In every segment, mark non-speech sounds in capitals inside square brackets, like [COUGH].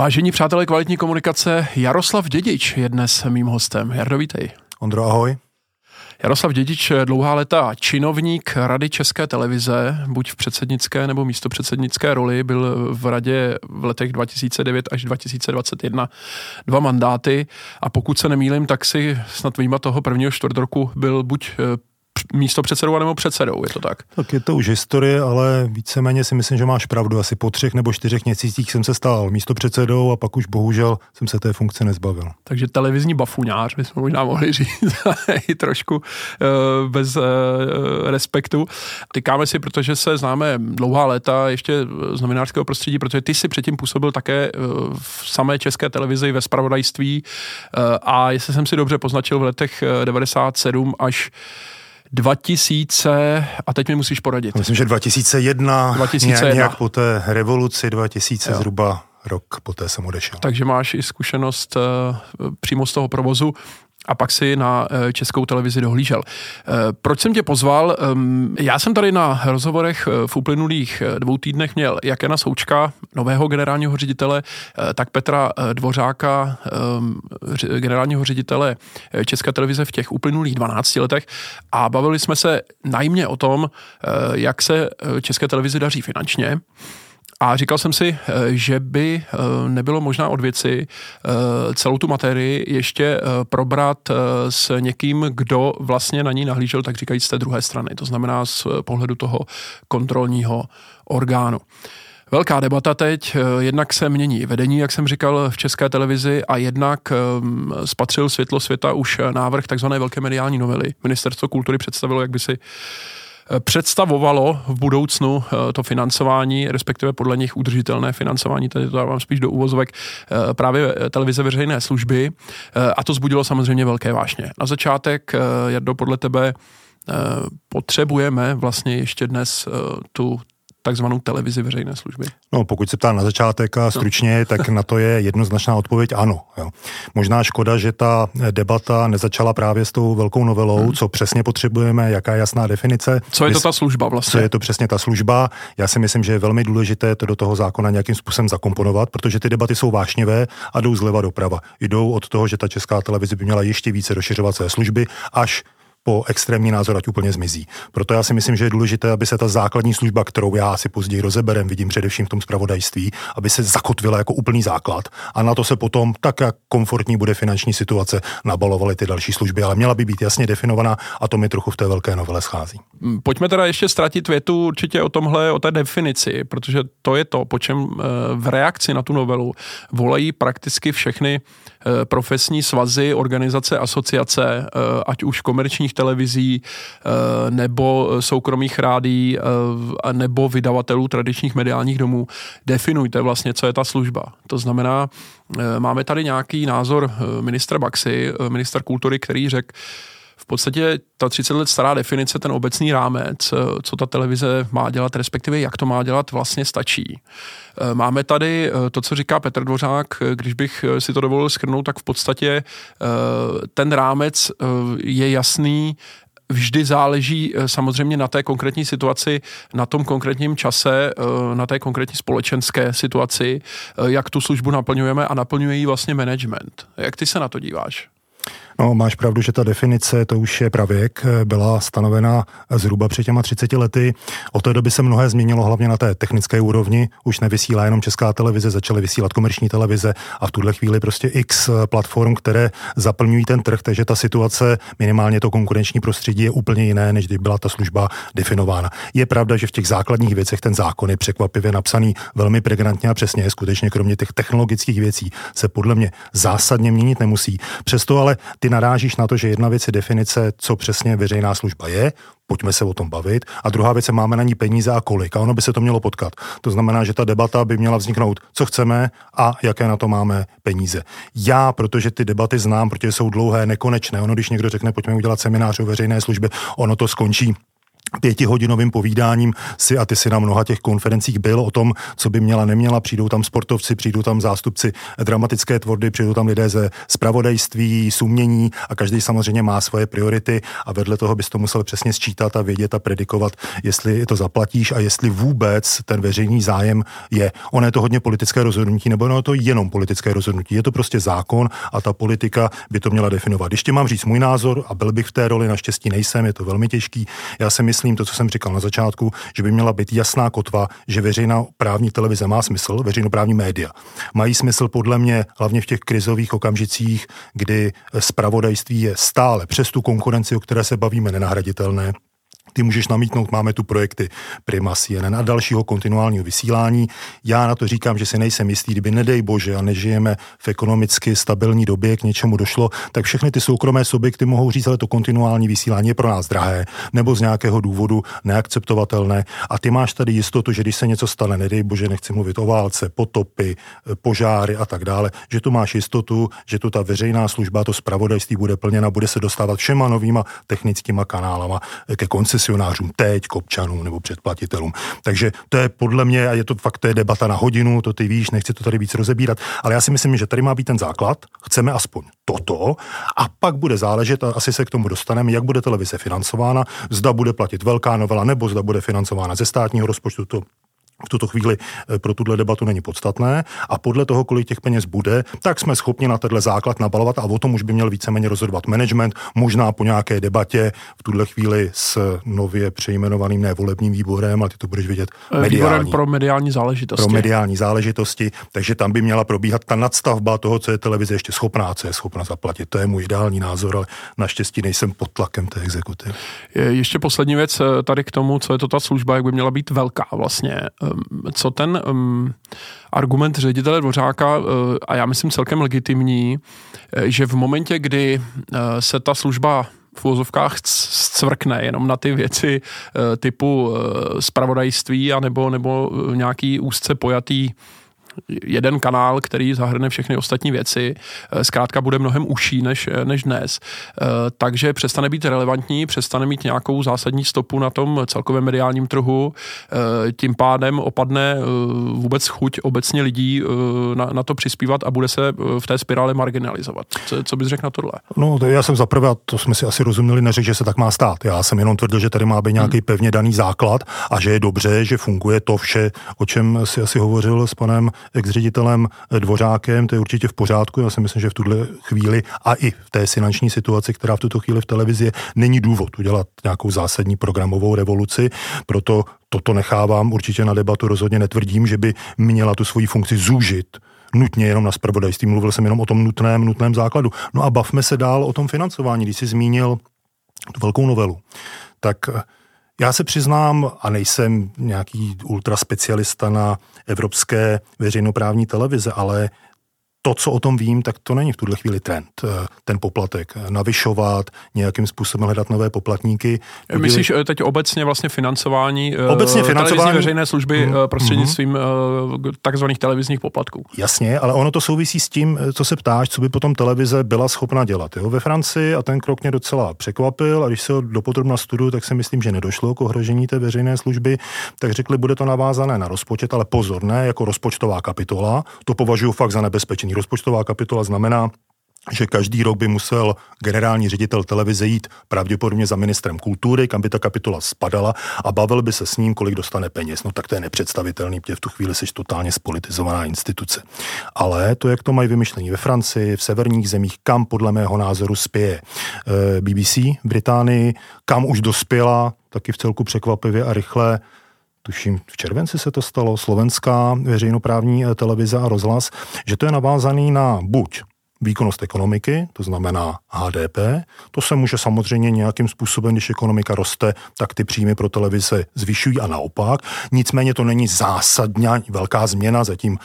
Vážení přátelé kvalitní komunikace, Jaroslav Dědič je dnes mým hostem. Jardo, vítej. Ondro, ahoj. Jaroslav Dědič, dlouhá léta činovník Rady České televize, buď v předsednické nebo místo předsednické roli, byl v radě v letech 2009 až 2021 dva mandáty a pokud se nemýlim, tak si snad výjima toho prvního čtvrt roku byl buď místo předsedou nebo předsedou, je to tak? Tak je to už historie, ale víceméně si myslím, že máš pravdu. Asi po třech nebo čtyřech měsících jsem se stal místo předsedou a pak už bohužel jsem se té funkce nezbavil. Takže televizní bafuňář bychom možná mohli [LAUGHS] říct i trošku uh, bez uh, respektu. Tykáme si, protože se známe dlouhá léta ještě z novinářského prostředí, protože ty si předtím působil také uh, v samé české televizi ve spravodajství a jestli jsem si dobře poznačil v letech 97 až 2000, a teď mi musíš poradit. Myslím, že 2001, 2001. nějak po té revoluci 2000 jo. zhruba rok poté jsem odešel. Takže máš i zkušenost uh, přímo z toho provozu a pak si na eh, českou televizi dohlížel. Eh, proč jsem tě pozval? Ehm, já jsem tady na rozhovorech v uplynulých dvou týdnech měl jak Jana Součka, nového generálního ředitele, tak Petra Dvořáka, ehm, generálního ředitele České televize v těch uplynulých 12 letech a bavili jsme se najmě o tom, jak se České televizi daří finančně, a říkal jsem si, eh, že by eh, nebylo možná od věci eh, celou tu materii ještě probrat s někým, kdo vlastně na ní nahlížel, tak říkajíc, z té druhé strany. To znamená z pohledu toho kontrolního orgánu. Velká debata teď, jednak se mění vedení, jak jsem říkal, v české televizi a jednak spatřil světlo světa už návrh takzvané velké mediální novely. Ministerstvo kultury představilo, jak by si představovalo v budoucnu eh, to financování, respektive podle nich udržitelné financování, tady to dávám spíš do úvozovek, eh, právě televize veřejné služby eh, a to zbudilo samozřejmě velké vášně. Na začátek, Jardo, podle tebe potřebujeme vlastně ještě dnes tu takzvanou televizi veřejné služby? No, pokud se ptá na začátek a stručně, no. tak na to je jednoznačná odpověď ano. Jo. Možná škoda, že ta debata nezačala právě s tou velkou novelou, hmm. co přesně potřebujeme, jaká je jasná definice. Co je to ta služba vlastně? Co je to přesně ta služba? Já si myslím, že je velmi důležité to do toho zákona nějakým způsobem zakomponovat, protože ty debaty jsou vášnivé a jdou zleva doprava. Jdou od toho, že ta česká televize by měla ještě více rozšiřovat své služby, až po extrémní názor ať úplně zmizí. Proto já si myslím, že je důležité, aby se ta základní služba, kterou já si později rozeberem, vidím především v tom spravodajství, aby se zakotvila jako úplný základ a na to se potom, tak jak komfortní bude finanční situace, nabalovaly ty další služby, ale měla by být jasně definovaná a to mi trochu v té velké novele schází. Mm, pojďme teda ještě ztratit větu určitě o tomhle, o té definici, protože to je to, po čem eh, v reakci na tu novelu volají prakticky všechny profesní svazy, organizace, asociace, eh, ať už komerčních televizí eh, nebo soukromých rádí eh, nebo vydavatelů tradičních mediálních domů. Definujte vlastně, co je ta služba. To znamená, eh, máme tady nějaký názor ministra Baxy, minister kultury, který řekl, v podstatě ta 30 let stará definice, ten obecný rámec, co ta televize má dělat, respektive jak to má dělat, vlastně stačí. Máme tady to, co říká Petr Dvořák, když bych si to dovolil schrnout, tak v podstatě ten rámec je jasný, vždy záleží samozřejmě na té konkrétní situaci, na tom konkrétním čase, na té konkrétní společenské situaci, jak tu službu naplňujeme a naplňuje ji vlastně management. Jak ty se na to díváš? No, máš pravdu, že ta definice, to už je pravěk, byla stanovena zhruba před těma 30 lety. Od té doby se mnohé změnilo, hlavně na té technické úrovni. Už nevysílá jenom česká televize, začaly vysílat komerční televize a v tuhle chvíli prostě x platform, které zaplňují ten trh, takže ta situace, minimálně to konkurenční prostředí je úplně jiné, než když byla ta služba definována. Je pravda, že v těch základních věcech ten zákon je překvapivě napsaný velmi pregnantně a přesně, skutečně kromě těch technologických věcí se podle mě zásadně měnit nemusí. Přesto ale ty ty narážíš na to, že jedna věc je definice, co přesně veřejná služba je, pojďme se o tom bavit, a druhá věc je, máme na ní peníze a kolik, a ono by se to mělo potkat. To znamená, že ta debata by měla vzniknout, co chceme a jaké na to máme peníze. Já, protože ty debaty znám, protože jsou dlouhé, nekonečné, ono když někdo řekne, pojďme udělat seminář o veřejné službě, ono to skončí pětihodinovým povídáním si a ty si na mnoha těch konferencích byl o tom, co by měla, neměla. Přijdou tam sportovci, přijdou tam zástupci dramatické tvorby, přijdou tam lidé ze spravodajství, sumění a každý samozřejmě má svoje priority a vedle toho bys to musel přesně sčítat a vědět a predikovat, jestli to zaplatíš a jestli vůbec ten veřejný zájem je. Ono je to hodně politické rozhodnutí, nebo ono je to jenom politické rozhodnutí. Je to prostě zákon a ta politika by to měla definovat. Ti mám říct můj názor a byl bych v té roli, naštěstí nejsem, je to velmi těžký. Já si myslím to, co jsem říkal na začátku, že by měla být jasná kotva, že veřejná právní televize má smysl, veřejnoprávní média. Mají smysl podle mě hlavně v těch krizových okamžicích, kdy spravodajství je stále přes tu konkurenci, o které se bavíme, nenahraditelné ty můžeš namítnout, máme tu projekty Prima, CNN a dalšího kontinuálního vysílání. Já na to říkám, že si nejsem jistý, kdyby nedej bože a nežijeme v ekonomicky stabilní době, k něčemu došlo, tak všechny ty soukromé subjekty mohou říct, ale to kontinuální vysílání je pro nás drahé nebo z nějakého důvodu neakceptovatelné. A ty máš tady jistotu, že když se něco stane, nedej bože, nechci mluvit o válce, potopy, požáry a tak dále, že tu máš jistotu, že tu ta veřejná služba, to spravodajství bude plněna, bude se dostávat všema novýma technickýma kanálama ke konci koncesionářům teď, k občanům nebo předplatitelům. Takže to je podle mě, a je to fakt to je debata na hodinu, to ty víš, nechci to tady víc rozebírat, ale já si myslím, že tady má být ten základ, chceme aspoň toto a pak bude záležet, a asi se k tomu dostaneme, jak bude televize financována, zda bude platit velká novela nebo zda bude financována ze státního rozpočtu, to v tuto chvíli eh, pro tuhle debatu není podstatné a podle toho, kolik těch peněz bude, tak jsme schopni na tenhle základ nabalovat a o tom už by měl víceméně rozhodovat management, možná po nějaké debatě v tuhle chvíli s nově přejmenovaným nevolebním výborem, ale ty to budeš vidět eh, mediální. Výborem pro mediální záležitosti. Pro mediální záležitosti, takže tam by měla probíhat ta nadstavba toho, co je televize ještě schopná, co je schopna zaplatit. To je můj ideální názor, ale naštěstí nejsem pod tlakem té exekutivy. Ještě poslední věc eh, tady k tomu, co je to ta služba, jak by měla být velká vlastně co ten um, argument ředitele Dvořáka, uh, a já myslím celkem legitimní, eh, že v momentě, kdy uh, se ta služba v úvozovkách scvrkne jenom na ty věci typu spravodajství a nebo, nebo nějaký úzce pojatý jeden kanál, který zahrne všechny ostatní věci, eh, zkrátka bude mnohem užší než, eh, než dnes. Eh, takže přestane být relevantní, přestane mít nějakou zásadní stopu na tom celkovém mediálním trhu, tím pádem opadne vůbec chuť obecně lidí na, na to přispívat a bude se v té spirále marginalizovat. Co, co bys řekl na tohle? No, to já jsem zaprvé, to jsme si asi rozuměli, neřekl, že se tak má stát. Já jsem jenom tvrdil, že tady má být nějaký hmm. pevně daný základ a že je dobře, že funguje to vše, o čem si asi hovořil s panem ex-ředitelem Dvořákem, to je určitě v pořádku. Já si myslím, že v tuhle chvíli a i v té finanční situaci, která v tuto chvíli v televizi je, není důvod udělat nějakou zásadní programovou revoluci, proto toto nechávám určitě na debatu, rozhodně netvrdím, že by měla tu svoji funkci zúžit nutně jenom na spravodajství. Mluvil jsem jenom o tom nutném, nutném základu. No a bavme se dál o tom financování. Když jsi zmínil tu velkou novelu, tak já se přiznám, a nejsem nějaký ultraspecialista na evropské veřejnoprávní televize, ale to, co o tom vím, tak to není v tuhle chvíli trend, eh, ten poplatek. Navyšovat, nějakým způsobem hledat nové poplatníky. Tudíli... Myslíš eh, teď obecně vlastně financování, eh, obecně financování veřejné služby mm, prostřednictvím mm. takzvaných televizních poplatků? Jasně, ale ono to souvisí s tím, co se ptáš, co by potom televize byla schopna dělat. Jo? Ve Francii, a ten krok mě docela překvapil, a když se dopodrobna studu, tak si myslím, že nedošlo k ohrožení té veřejné služby, tak řekli, bude to navázané na rozpočet, ale pozor, ne jako rozpočtová kapitola, to považuji fakt za nebezpečný rozpočtová kapitola znamená, že každý rok by musel generální ředitel televize jít pravděpodobně za ministrem kultury, kam by ta kapitola spadala a bavil by se s ním, kolik dostane peněz. No tak to je nepředstavitelný, protože v tu chvíli jsi totálně spolitizovaná instituce. Ale to, jak to mají vymyšlení ve Francii, v severních zemích, kam podle mého názoru spěje eh, BBC v Británii, kam už dospěla, taky v celku překvapivě a rychle tuším v červenci se to stalo, slovenská veřejnoprávní eh, televize a rozhlas, že to je navázaný na buď výkonnost ekonomiky, to znamená HDP. To se může samozřejmě nějakým způsobem, když ekonomika roste, tak ty příjmy pro televize zvyšují a naopak. Nicméně to není zásadně velká změna, zatím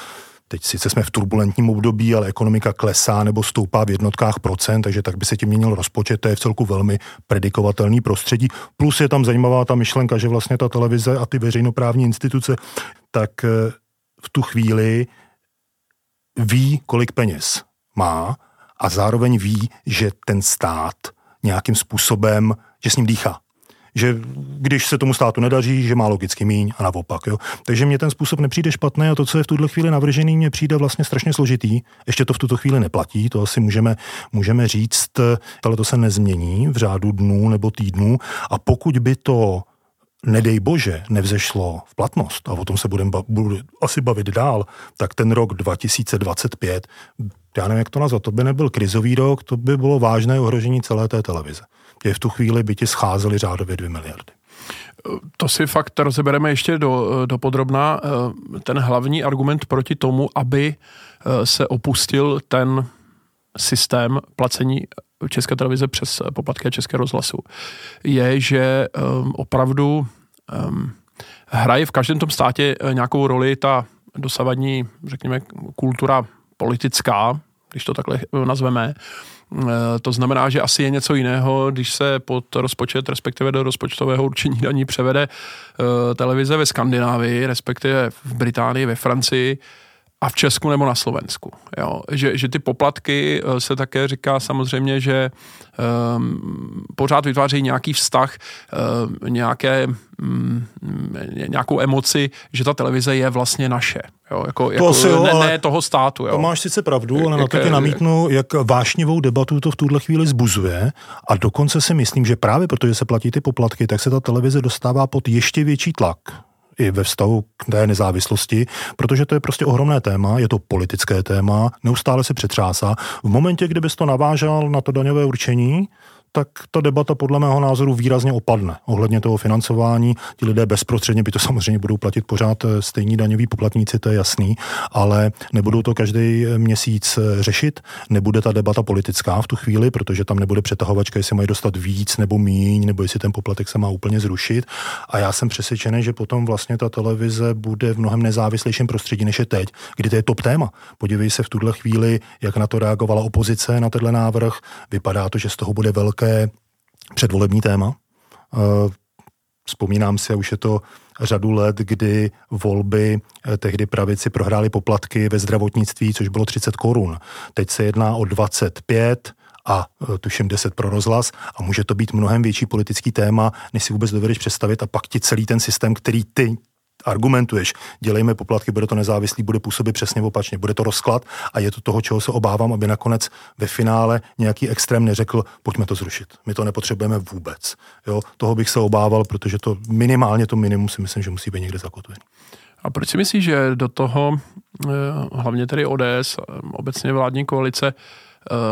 Teď sice jsme v turbulentním období, ale ekonomika klesá nebo stoupá v jednotkách procent, takže tak by se tím měnil rozpočet. To je v celku velmi predikovatelný prostředí. Plus je tam zajímavá ta myšlenka, že vlastně ta televize a ty veřejnoprávní instituce tak eh, v tu chvíli ví, kolik peněz má a zároveň ví, že ten stát nějakým způsobem, že s ním dýchá že když se tomu státu nedaří, že má logicky míň a naopak. Jo. Takže mně ten způsob nepřijde špatný a to, co je v tuhle chvíli navržený, mně přijde vlastně strašně složitý. Ještě to v tuto chvíli neplatí, to asi můžeme, můžeme říct, ale to se nezmění v řádu dnů nebo týdnů a pokud by to nedej bože, nevzešlo v platnost, a o tom se budeme budu asi bavit dál, tak ten rok 2025, já nevím, jak to nazvat, to by nebyl krizový rok, to by bylo vážné ohrožení celé té televize. Je v tu chvíli by ti scházely řádově 2 miliardy. To si fakt rozebereme ještě do, do podrobná. Ten hlavní argument proti tomu, aby se opustil ten systém placení České televize přes poplatky České rozhlasu, je, že um, opravdu um, hraje v každém tom státě eh, nějakou roli ta dosavadní, řekněme, kultura politická, když to takhle eh, nazveme. Eh, to znamená, že asi je něco jiného, když se pod rozpočet, respektive do rozpočtového určení daní převede televize ve Skandinávii, respektive v Británii, ve Francii, a v Česku nebo na Slovensku. Jo? Že, že ty poplatky eh, se také říká samozřejmě, že um, pořád vytvářejí nějaký vztah, um, nějaké, um, nějakou emoci, že ta televize je vlastně naše. Jo? Jako, to jako, jo, ne, ne toho státu. Jo? To máš sice pravdu, ale jak, na to tě namítnu, jak vášnivou debatu to v tuhle chvíli zbuzuje a dokonce si myslím, že právě protože se platí ty poplatky, tak se ta televize dostává pod ještě větší tlak i ve vztahu k té nezávislosti, protože to je prostě ohromné téma, je to politické téma, neustále se přetřásá. V momentě, kdybys to navážal na to daňové určení, tak ta debata podle mého názoru výrazně opadne ohledně toho financování. Ti lidé bezprostředně by to samozřejmě budou platit pořád eh, stejní daňoví poplatníci, to je jasný, ale nebudou to každý eh, měsíc eh, řešit. Nebude ta debata politická v tu chvíli, protože tam nebude přetahovačka, jestli mají dostat víc nebo míň, nebo jestli ten poplatek se má úplně zrušit. A já jsem přesvědčený, že potom vlastně ta televize bude v mnohem nezávislejším prostředí než je teď, kdy to je top téma. Podívej se v tuhle chvíli, jak na to reagovala opozice na tenhle návrh. Vypadá to, že z toho bude velké velké předvolební téma. Eh, vzpomínám si, a už je to řadu let, kdy volby eh, tehdy pravici prohrály poplatky ve zdravotnictví, což bylo 30 korun. Teď se jedná o 25 a eh, tuším 10 pro rozhlas a může to být mnohem větší politický téma, než si vůbec dovedeš představit a pak ti celý ten systém, který ty argumentuješ, dělejme poplatky, bude to nezávislý, bude působit přesně opačně, bude to rozklad a je to toho, čeho se obávám, aby nakonec ve finále nějaký extrém neřekl, pojďme to zrušit. My to nepotřebujeme vůbec. Jo? Toho bych se obával, protože to minimálně to minimum si myslím, že musí být někde zakotvený. A proč si myslíš, že do toho, eh, hlavně tedy ODS, obecně vládní koalice,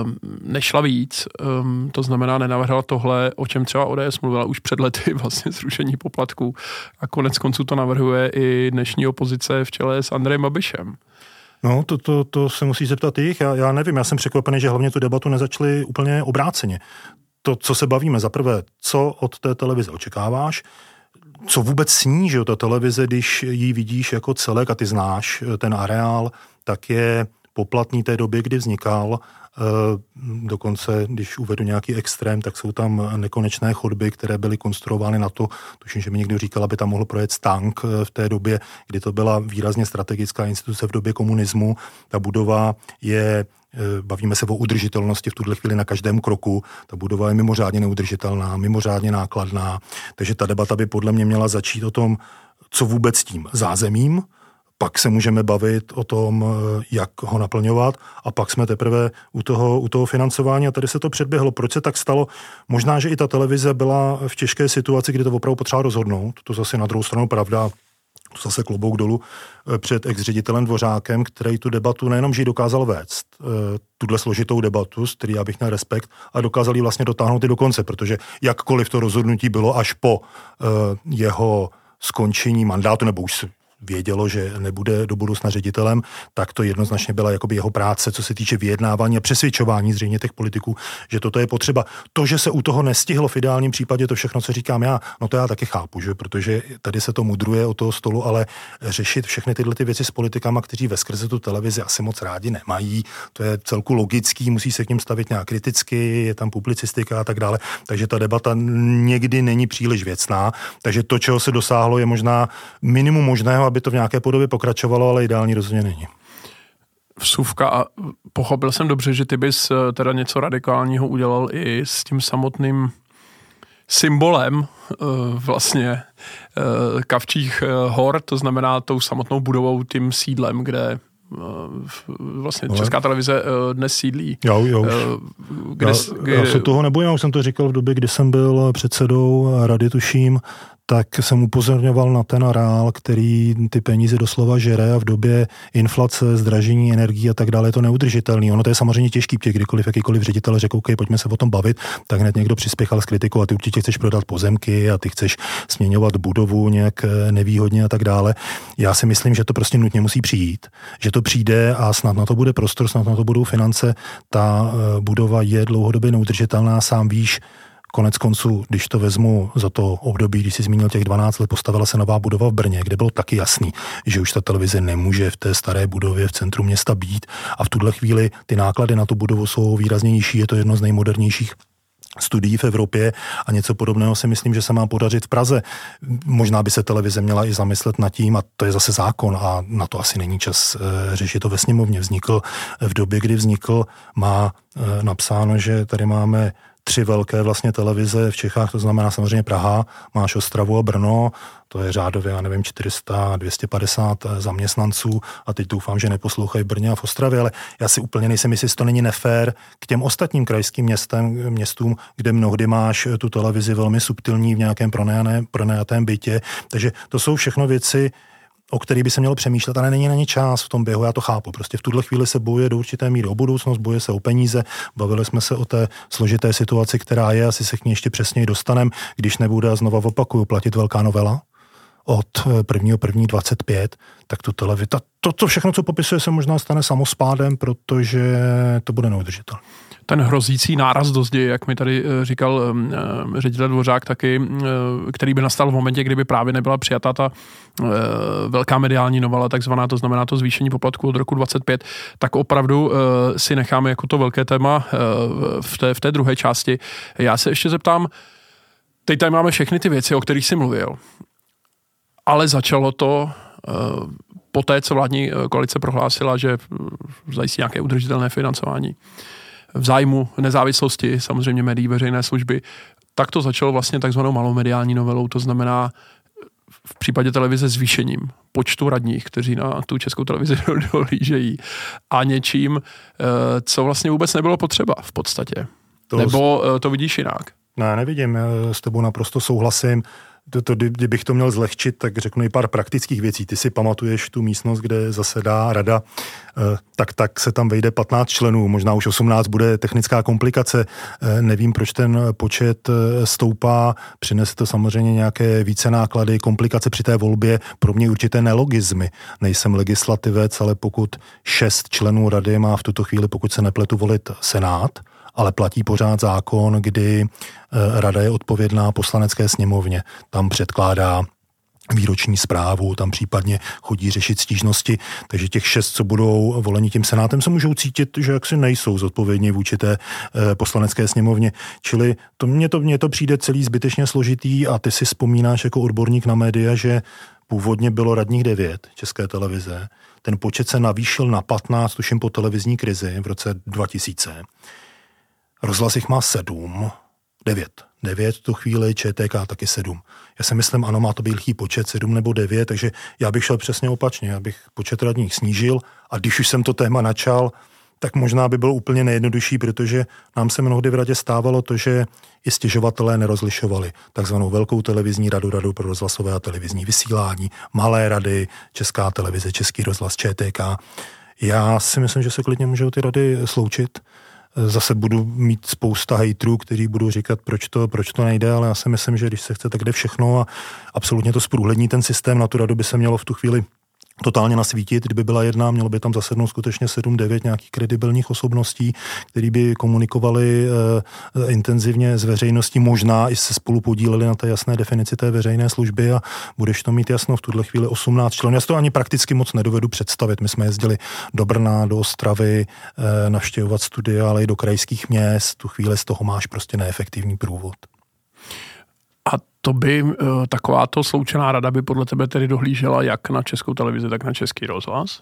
um, nešla víc, um, to znamená nenavrhla tohle, o čem třeba ODS mluvila už před lety, [LAUGHS] vlastně zrušení poplatků a konec konců to navrhuje i dnešní opozice v čele s Andrejem Babišem. No, to, to, to se musí zeptat jich. Já, já nevím, já jsem překvapený, že hlavně tu debatu nezačali úplně obráceně. To, co se bavíme, za prvé, co od té televize očekáváš, co vůbec sní, že ta televize, když ji vidíš jako celek a ty znáš ten areál, tak je poplatný té době, kdy vznikal Eh, dokonce, když uvedu nějaký extrém, tak jsou tam nekonečné chodby, které byly konstruovány na to, tuším, že mi někdo říkal, aby tam mohl projet tank eh, v té době, kdy to byla výrazně strategická instituce v době komunismu. Ta budova je eh, bavíme se o udržitelnosti v tuhle chvíli na každém kroku. Ta budova je mimořádně neudržitelná, mimořádně nákladná, takže ta debata by podle mě měla začít o tom, co vůbec tím zázemím, pak se můžeme bavit o tom, eh, jak ho naplňovat a pak jsme teprve u toho, u toho financování a tady se to předběhlo. Proč se tak stalo? Možná, že i ta televize byla v těžké situaci, kdy to opravdu potřeba rozhodnout. To zase na druhou stranu pravda, to zase klobouk dolů eh, před ex-ředitelem Dvořákem, který tu debatu nejenom, že dokázal vést, eh, tuhle složitou debatu, z který já bych měl respekt, a dokázal ji vlastně dotáhnout i do konce, protože jakkoliv to rozhodnutí bylo až po jeho skončení mandátu, nebo už vědělo, že nebude do budoucna ředitelem, tak to jednoznačně byla jakoby jeho práce, co se týče vyjednávání a přesvědčování zřejmě těch politiků, že toto je potřeba. To, že se u toho nestihlo v ideálním případě, to všechno, co říkám já, no to já taky chápu, že? protože tady se to mudruje o toho stolu, ale řešit všechny tyhle ty věci s politikama, kteří ve skrze tu televizi asi moc rádi nemají, to je celku logický, musí se k ním stavit nějak kriticky, je tam publicistika a tak dále, takže ta debata někdy není příliš věcná, takže to, čeho se dosáhlo, je možná minimum možného, aby to v nějaké podobě pokračovalo, ale ideální rozhodně není. Vsuvka a pochopil jsem dobře, že ty bys eh, teda něco radikálního udělal i s tím samotným symbolem vlastně Kavčích hor, to znamená tou samotnou budovou, tím sídlem, kde vlastně no, Česká televize dnes sídlí. Jo, jo. Kde, já, kde, já se toho nebojím, já už jsem to říkal v době, kdy jsem byl předsedou rady, tuším, tak jsem upozorňoval na ten areál, který ty peníze doslova žere a v době inflace, zdražení energií a tak dále je to neudržitelný. Ono to je samozřejmě těžký, těch kdykoliv jakýkoliv ředitel řekl, OK, pojďme se o tom bavit, tak hned někdo přispěchal s kritikou a ty určitě chceš prodat pozemky a ty chceš směňovat budovu nějak eh, nevýhodně a tak dále. Já si myslím, že to prostě nutně musí přijít, že to přijde a snad na to bude prostor, snad na to budou finance. Ta eh, budova je dlouhodobě neudržitelná, sám víš, Konec konců, když to vezmu za to období, když si zmínil těch 12 let, postavila se nová budova v Brně, kde bylo taky jasný, že už ta televize nemůže v té staré budově v centru města být a v tuhle chvíli ty náklady na tu budovu jsou výrazně nižší, je to jedno z nejmodernějších studií v Evropě a něco podobného si myslím, že se má podařit v Praze. Možná by se televize měla i zamyslet nad tím, a to je zase zákon a na to asi není čas e, řešit to ve sněmovně. Vznikl v době, kdy vznikl, má e, napsáno, že tady máme tři velké vlastně televize v Čechách, to znamená samozřejmě Praha, máš Ostravu a Brno, to je řádově, já nevím, 400, 250 eh, zaměstnanců a teď doufám, že neposlouchají Brně a v Ostravě, ale já si úplně nejsem jestli to není nefér k těm ostatním krajským městem, městům, kde mnohdy máš tu televizi velmi subtilní v nějakém pronajatém bytě. Takže to jsou všechno věci, o který by se mělo přemýšlet, ale není na ně čas v tom běhu, já to chápu. Prostě v tuhle chvíli se bojuje do určité míry o budoucnost, bojuje se o peníze, bavili jsme se o té složité situaci, která je, asi se k ní ještě přesněji dostanem, když nebude, a znova opakuju, platit velká novela, od 1.1.25, tak to televize, to, to všechno, co popisuje, se možná stane samospádem, protože to bude neudržitelné ten hrozící náraz do zdi, jak mi tady eh, říkal eh, ředitel Dvořák taky, eh, který by nastal v momentě, kdyby právě nebyla přijata ta velká mediální novela, takzvaná, to znamená to zvýšení poplatku od roku 25, tak opravdu si necháme jako to velké téma v té, v té druhé části. Já se ještě zeptám, teď tady máme všechny ty věci, o kterých jsi mluvil, ale začalo to po té, co vládní koalice prohlásila, že zajistí nějaké udržitelné financování v zájmu nezávislosti samozřejmě médií veřejné služby, tak to začalo vlastně takzvanou malou mediální novelou, to znamená v případě televize zvýšením počtu radních, kteří na tu českou televizi [LAUGHS] dohlížejí a něčím, eh, co vlastně vůbec nebylo potřeba v podstatě. To Nebo eh, to vidíš jinak? Ne, nevidím, s tebou naprosto souhlasím to, to, kdybych to měl zlehčit, tak řeknu i pár praktických věcí. Ty si pamatuješ tu místnost, kde zasedá rada, eh, tak tak se tam vejde 15 členů, možná už 18 bude technická komplikace. Eh, nevím, proč ten počet eh, stoupá, přinese to samozřejmě nějaké více náklady, komplikace při té volbě, pro mě určité nelogizmy. Nejsem legislativec, ale pokud šest členů rady má v tuto chvíli, pokud se nepletu, volit Senát, ale platí pořád zákon, kdy rada je odpovědná poslanecké sněmovně. Tam předkládá výroční zprávu, tam případně chodí řešit stížnosti, takže těch šest, co budou voleni tím senátem, se můžou cítit, že jaksi nejsou zodpovědní vůči té e, poslanecké sněmovně. Čili to mně, to mně to přijde celý zbytečně složitý a ty si vzpomínáš jako odborník na média, že původně bylo radních devět České televize. Ten počet se navýšil na 15, tuším po televizní krizi v roce 2000. Rozhlas jich má sedm, devět. Devět tu chvíli, ČTK taky sedm. Já si myslím, ano, má to být lchý počet, sedm nebo devět, takže já bych šel přesně opačně, já bych počet radních snížil a když už jsem to téma načal, tak možná by bylo úplně nejjednodušší, protože nám se mnohdy v radě stávalo to, že i stěžovatelé nerozlišovali takzvanou velkou televizní radu, radu pro rozhlasové a televizní vysílání, malé rady, Česká televize, Český rozhlas, ČTK. Já si myslím, že se klidně můžou ty rady sloučit zase budu mít spousta hejtrů, kteří budou říkat, proč to, proč to nejde, ale já si myslím, že když se chce, tak jde všechno a absolutně to zprůhlední ten systém, na tu radu by se mělo v tu chvíli totálně nasvítit, kdyby byla jedna, mělo by tam zasednout skutečně 7-9 nějakých kredibilních osobností, který by komunikovali e, intenzivně s veřejností, možná i se spolu podíleli na té jasné definici té veřejné služby a budeš to mít jasno v tuhle chvíli 18 členů. Já si to ani prakticky moc nedovedu představit. My jsme jezdili do Brna, do Ostravy, e, navštěvovat studia, ale i do krajských měst. Tu chvíli z toho máš prostě neefektivní průvod. A to by uh, takováto sloučená rada by podle tebe tedy dohlížela jak na českou televizi, tak na český rozhlas?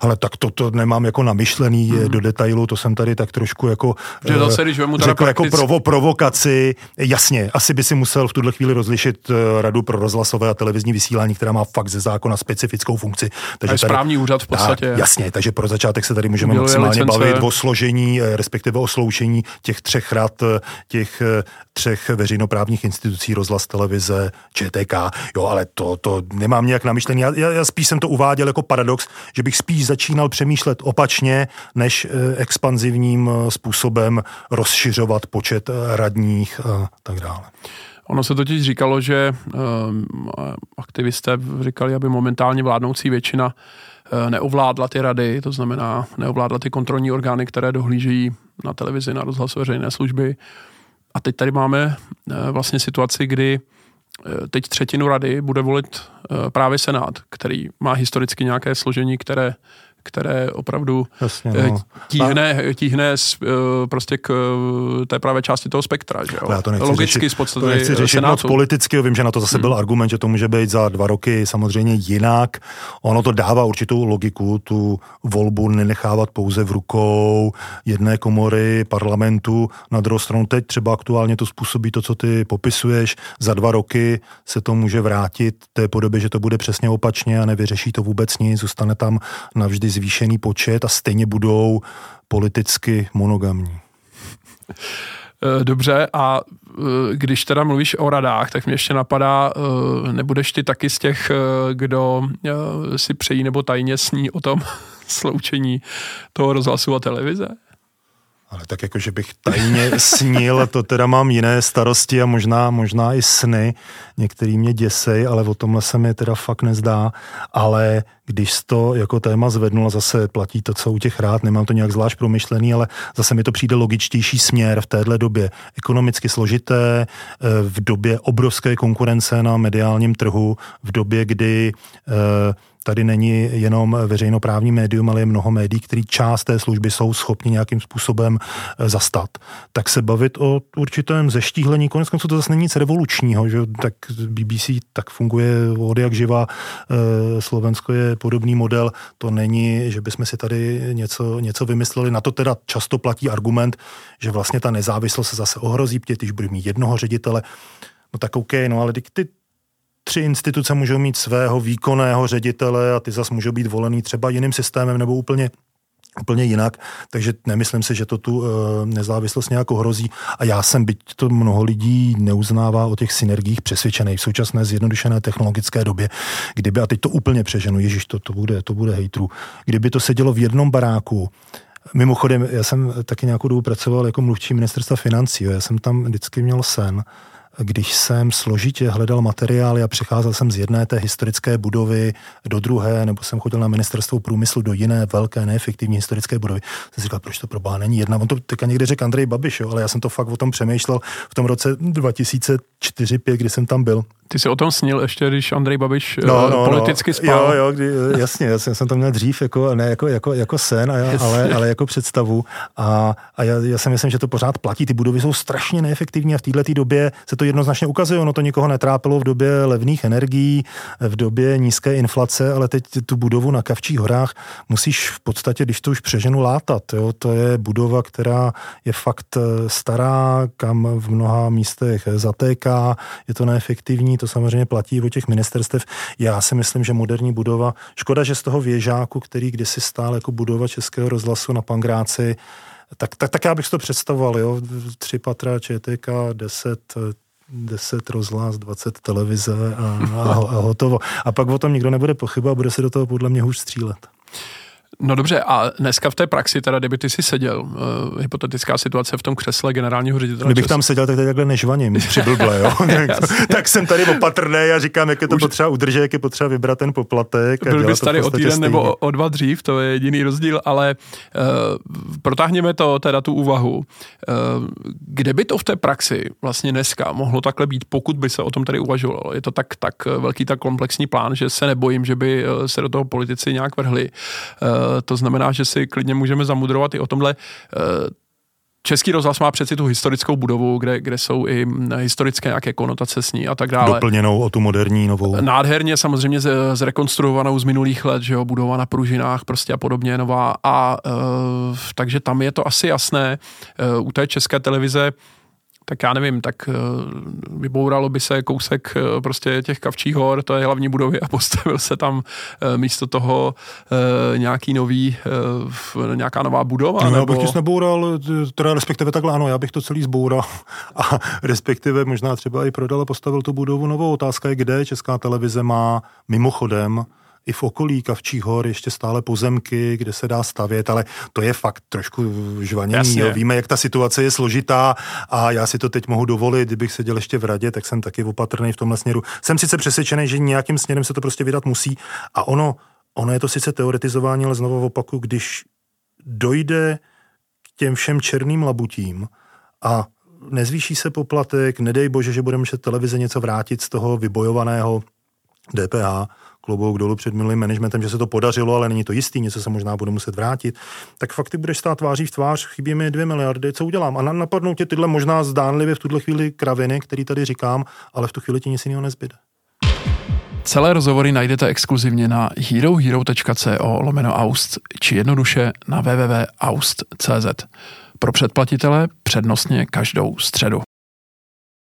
Ale tak to, to nemám jako namyšlený hmm. do detailu, to jsem tady tak trošku jako Že zase, když řekl praktic... jako provo, provokaci. Jasně, asi by si musel v tuhle chvíli rozlišit radu pro rozhlasové a televizní vysílání, která má fakt ze zákona specifickou funkci. Takže je správní tady, úřad v podstatě. Tak, jasně, takže pro začátek se tady můžeme maximálně licence. bavit o složení, respektive o sloučení těch třech rad, těch třech veřejnoprávních institucí, rozhlas, televize, ČTK, jo, ale to, to nemám nějak namyšlený. Já, já, spíš jsem to uváděl jako paradox, že bych spíš začínal přemýšlet opačně, než eh, expanzivním eh, způsobem rozšiřovat počet eh, radních a tak dále. Ono se totiž říkalo, že aktivisté říkali, aby momentálně vládnoucí většina neovládla ty rady, to znamená neovládla ty kontrolní orgány, které dohlížejí na televizi, na rozhlas veřejné služby. A teď tady máme vlastně situaci, kdy teď třetinu rady bude volit právě Senát, který má historicky nějaké složení, které které opravdu Jasně, eh, no. tíhne, tíhne eh, prostě k eh, té pravé části toho spektra. Že jo? Já to nechci Logicky řešit, z podstaty to nechci řešit moc politicky, vím, že na to zase hmm. byl argument, že to může být za dva roky samozřejmě jinak. Ono to dává určitou logiku, tu volbu nenechávat pouze v rukou jedné komory parlamentu. Na druhou stranu teď třeba aktuálně to způsobí to, co ty popisuješ. Za dva roky se to může vrátit té podobě, že to bude přesně opačně a nevyřeší to vůbec nic, zůstane tam navždy zvýšený počet a stejně budou politicky monogamní. Eh, dobře, a eh, když teda mluvíš o radách, tak mě ještě napadá, eh, nebudeš ty taky z těch, kdo si přejí nebo tajně sní o tom [LAUGHS] sloučení toho rozhlasu a televize? Ale tak jako, že bych tajně snil, to teda mám jiné starosti a možná, možná i sny. Některý mě děsej, ale o tomhle se mi teda fakt nezdá. Ale když to jako téma zvednul, zase platí to, co u těch rád, nemám to nějak zvlášť promyšlený, ale zase mi to přijde logičtější směr v téhle době. Ekonomicky složité, eh, v době obrovské konkurence na mediálním trhu, v době, kdy eh, tady není jenom veřejnoprávní médium, ale je mnoho médií, který část té služby jsou schopni nějakým způsobem eh, zastat. Tak se bavit o určitém zeštíhlení, konec konců to zase není nic revolučního, že tak BBC tak funguje od jak živa, Slovensko je podobný model, to není, že bychom si tady něco, něco vymysleli. Na to teda často platí argument, že vlastně ta nezávislost se zase ohrozí, protože když bude mít jednoho ředitele, no tak OK, no ale ty tři instituce můžou mít svého výkonného ředitele a ty zase můžou být volený třeba jiným systémem nebo úplně úplně jinak, takže nemyslím si, že to tu e, nezávislost nějak hrozí. A já jsem, byť to mnoho lidí neuznává o těch synergiích, přesvědčený v současné zjednodušené technologické době, kdyby, a teď to úplně přeženu, ježíš, to, to bude, to bude hejtru, kdyby to sedělo v jednom baráku, Mimochodem, já jsem taky nějakou dobu pracoval jako mluvčí ministerstva financí, jo. já jsem tam vždycky měl sen, když jsem složitě hledal materiály a přicházel jsem z jedné té historické budovy do druhé, nebo jsem chodil na ministerstvo průmyslu do jiné velké neefektivní historické budovy, jsem si říkal, proč to pro není jedna. On to teďka někde řekl Andrej Babiš, jo, ale já jsem to fakt o tom přemýšlel v tom roce 2004-2005, kdy jsem tam byl. Ty jsi o tom snil ještě, když Andrej Babiš no, no, no. politicky no. spal. Jo, jo, kdy, jasně, jasně, jsem to měl dřív, jako, ne jako, jako, jako sen, a já, ale, ale jako představu. A, a já, já si myslím, že to pořád platí. Ty budovy jsou strašně neefektivní a v této době se to jednoznačně ukazuje. Ono to nikoho netrápilo v době levných energií, v době nízké inflace, ale teď tu budovu na Kavčích horách musíš v podstatě, když to už přeženu, látat. Jo? To je budova, která je fakt eh, stará, kam v mnoha místech zatéká, je to neefektivní, to samozřejmě platí o těch ministerstev. Já si myslím, že moderní budova, škoda, že z toho věžáku, který kdysi stál jako budova Českého rozhlasu na Pangráci, tak, tak, tak já bych si to představoval, jo, tři patra ČTK, deset 10 rozhlas, 20 televize a, a, a hotovo. A pak o tom nikdo nebude pochybovat, bude se do toho podle mě hůř střílet. No dobře, a dneska v té praxi, teda kdyby ty si seděl, uh, hypotetická situace v tom křesle generálního ředitele. Kdybych tam seděl, tak tady takhle nežvaním, přiblble, jo. [LAUGHS] tak jsem tady opatrný a říkám, jak je to Už... potřeba udržet, jak je potřeba vybrat ten poplatek. Byl bys tady o týden stejně. nebo o, o dva dřív, to je jediný rozdíl, ale uh, protáhněme to, teda tu úvahu. Uh, kde by to v té praxi vlastně dneska mohlo takhle být, pokud by se o tom tady uvažovalo? Je to tak, tak velký, tak komplexní plán, že se nebojím, že by se do toho politici nějak vrhli. Uh, to znamená, že si klidně můžeme zamudrovat i o tomhle. Eh, Český rozhlas má přeci tu historickou budovu, kde, kde jsou i historické nějaké konotace s ní a tak dále. Doplněnou o tu moderní novou. Nádherně samozřejmě zrekonstruovanou z minulých let, že jo, budova na pružinách prostě a podobně nová a uh, takže tam je to asi jasné. Uh, u té české televize tak já nevím, tak eh, vybouralo by se kousek eh, prostě těch kavčích hor, to je hlavní budovy a [LAUGHS] postavil se tam eh, místo toho nějaký nový, nějaká nová budova. No, nebo... Já bych to neboural, teda respektive takhle ano, já bych to celý zboural [LAUGHS] a respektive možná třeba i prodal a postavil tu budovu novou. Otázka je, kde Česká televize má mimochodem i v okolí Kavčích hor ještě stále pozemky, kde se dá stavět, ale to je fakt trošku žvanění. Jo. Víme, jak ta situace je složitá a já si to teď mohu dovolit, kdybych seděl ještě v radě, tak jsem taky opatrný v tomhle směru. Jsem sice přesvědčený, že nějakým směrem se to prostě vydat musí a ono, ono je to sice teoretizování, ale znovu opaku, když dojde k těm všem černým labutím a nezvýší se poplatek, nedej bože, že budeme muset televize něco vrátit z toho vybojovaného DPH, klobouk dolů před minulým managementem, že se to podařilo, ale není to jistý, něco se možná bude muset vrátit, tak fakt ty budeš stát tváří v tvář, chybí mi dvě miliardy, co udělám? A napadnou tě tyhle možná zdánlivě v tuhle chvíli kraviny, který tady říkám, ale v tu chvíli ti nic jiného nezbyde. Celé rozhovory najdete exkluzivně na herohero.co lomeno aust či jednoduše na www.aust.cz. Pro předplatitele přednostně každou středu.